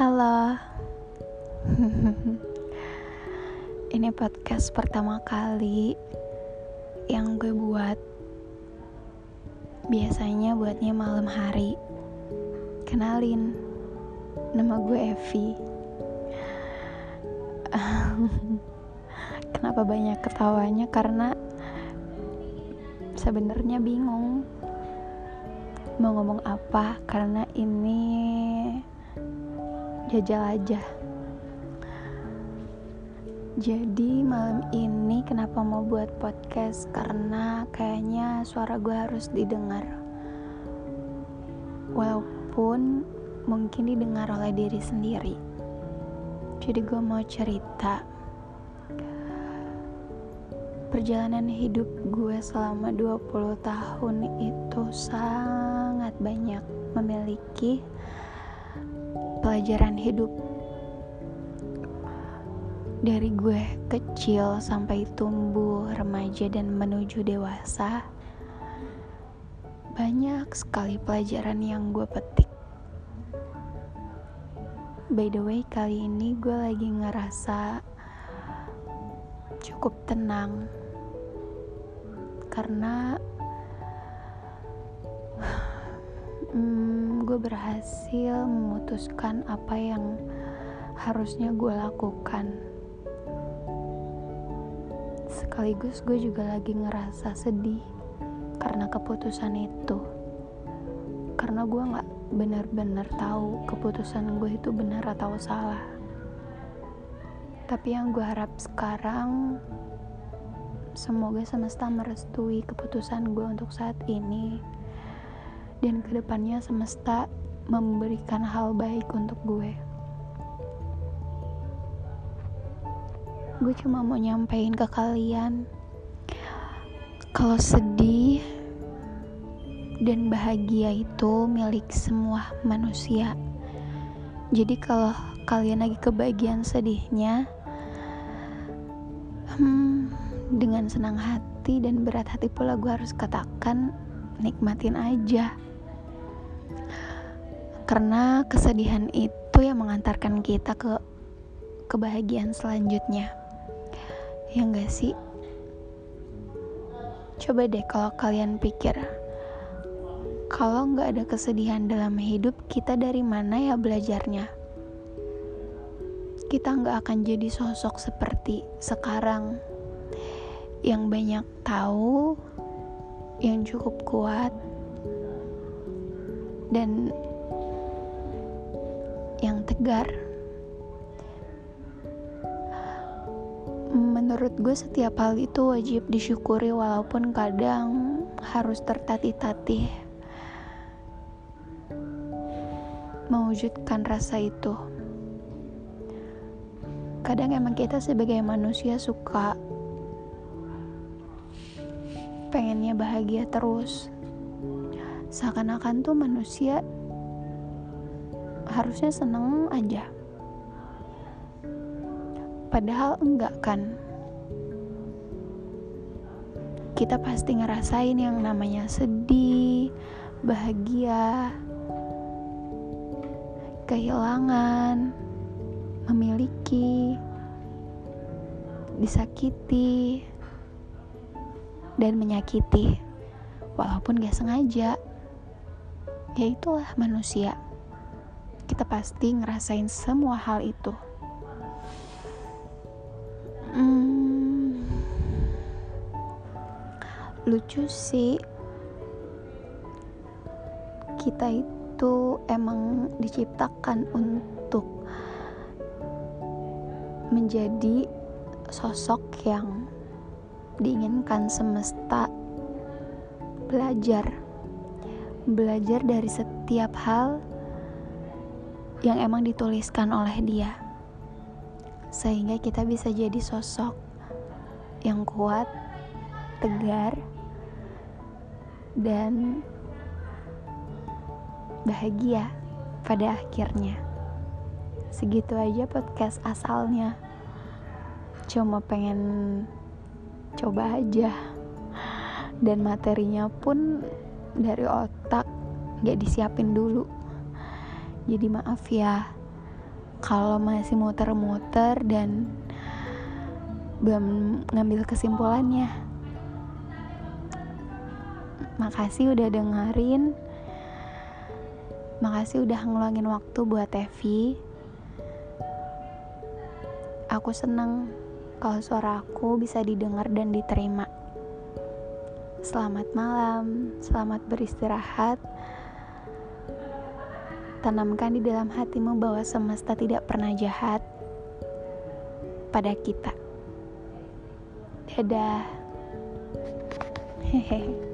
Halo. Ini podcast pertama kali yang gue buat. Biasanya buatnya malam hari. Kenalin, nama gue Evi. Kenapa banyak ketawanya? Karena sebenarnya bingung mau ngomong apa karena ini jajal aja. Jadi malam ini kenapa mau buat podcast? Karena kayaknya suara gue harus didengar. Walaupun mungkin didengar oleh diri sendiri. Jadi gue mau cerita. Perjalanan hidup gue selama 20 tahun itu sangat banyak memiliki pelajaran hidup dari gue kecil sampai tumbuh remaja dan menuju dewasa banyak sekali pelajaran yang gue petik. By the way kali ini gue lagi ngerasa cukup tenang karena berhasil memutuskan apa yang harusnya gue lakukan. Sekaligus gue juga lagi ngerasa sedih karena keputusan itu. Karena gue gak benar-benar tahu keputusan gue itu benar atau salah. Tapi yang gue harap sekarang Semoga semesta merestui keputusan gue untuk saat ini dan ke depannya semesta memberikan hal baik untuk gue. Gue cuma mau nyampein ke kalian kalau sedih dan bahagia itu milik semua manusia. Jadi kalau kalian lagi kebagian sedihnya, hmm, dengan senang hati dan berat hati pula gue harus katakan nikmatin aja. Karena kesedihan itu yang mengantarkan kita ke kebahagiaan selanjutnya. Ya enggak sih? Coba deh kalau kalian pikir kalau nggak ada kesedihan dalam hidup kita dari mana ya belajarnya? Kita nggak akan jadi sosok seperti sekarang. Yang banyak tahu, yang cukup kuat, dan yang tegar. Menurut gue, setiap hal itu wajib disyukuri, walaupun kadang harus tertatih-tatih mewujudkan rasa itu. Kadang emang kita sebagai manusia suka pengennya bahagia terus. Seakan-akan tuh manusia harusnya seneng aja. Padahal enggak kan. Kita pasti ngerasain yang namanya sedih, bahagia, kehilangan, memiliki, disakiti, dan menyakiti. Walaupun gak sengaja. Ya itulah manusia. Kita pasti ngerasain semua hal itu. Hmm, lucu sih. Kita itu emang diciptakan untuk menjadi sosok yang diinginkan semesta belajar. Belajar dari setiap hal yang emang dituliskan oleh dia. Sehingga kita bisa jadi sosok yang kuat tegar dan bahagia pada akhirnya. Segitu aja podcast asalnya. Cuma pengen coba aja dan materinya pun dari otak gak disiapin dulu jadi maaf ya kalau masih muter-muter dan belum ngambil kesimpulannya. Makasih udah dengerin. Makasih udah ngeluangin waktu buat Evi. Aku seneng kalau suara aku bisa didengar dan diterima. Selamat malam, selamat beristirahat. Tanamkan di dalam hatimu bahwa semesta tidak pernah jahat pada kita. Dadah. Hehehe.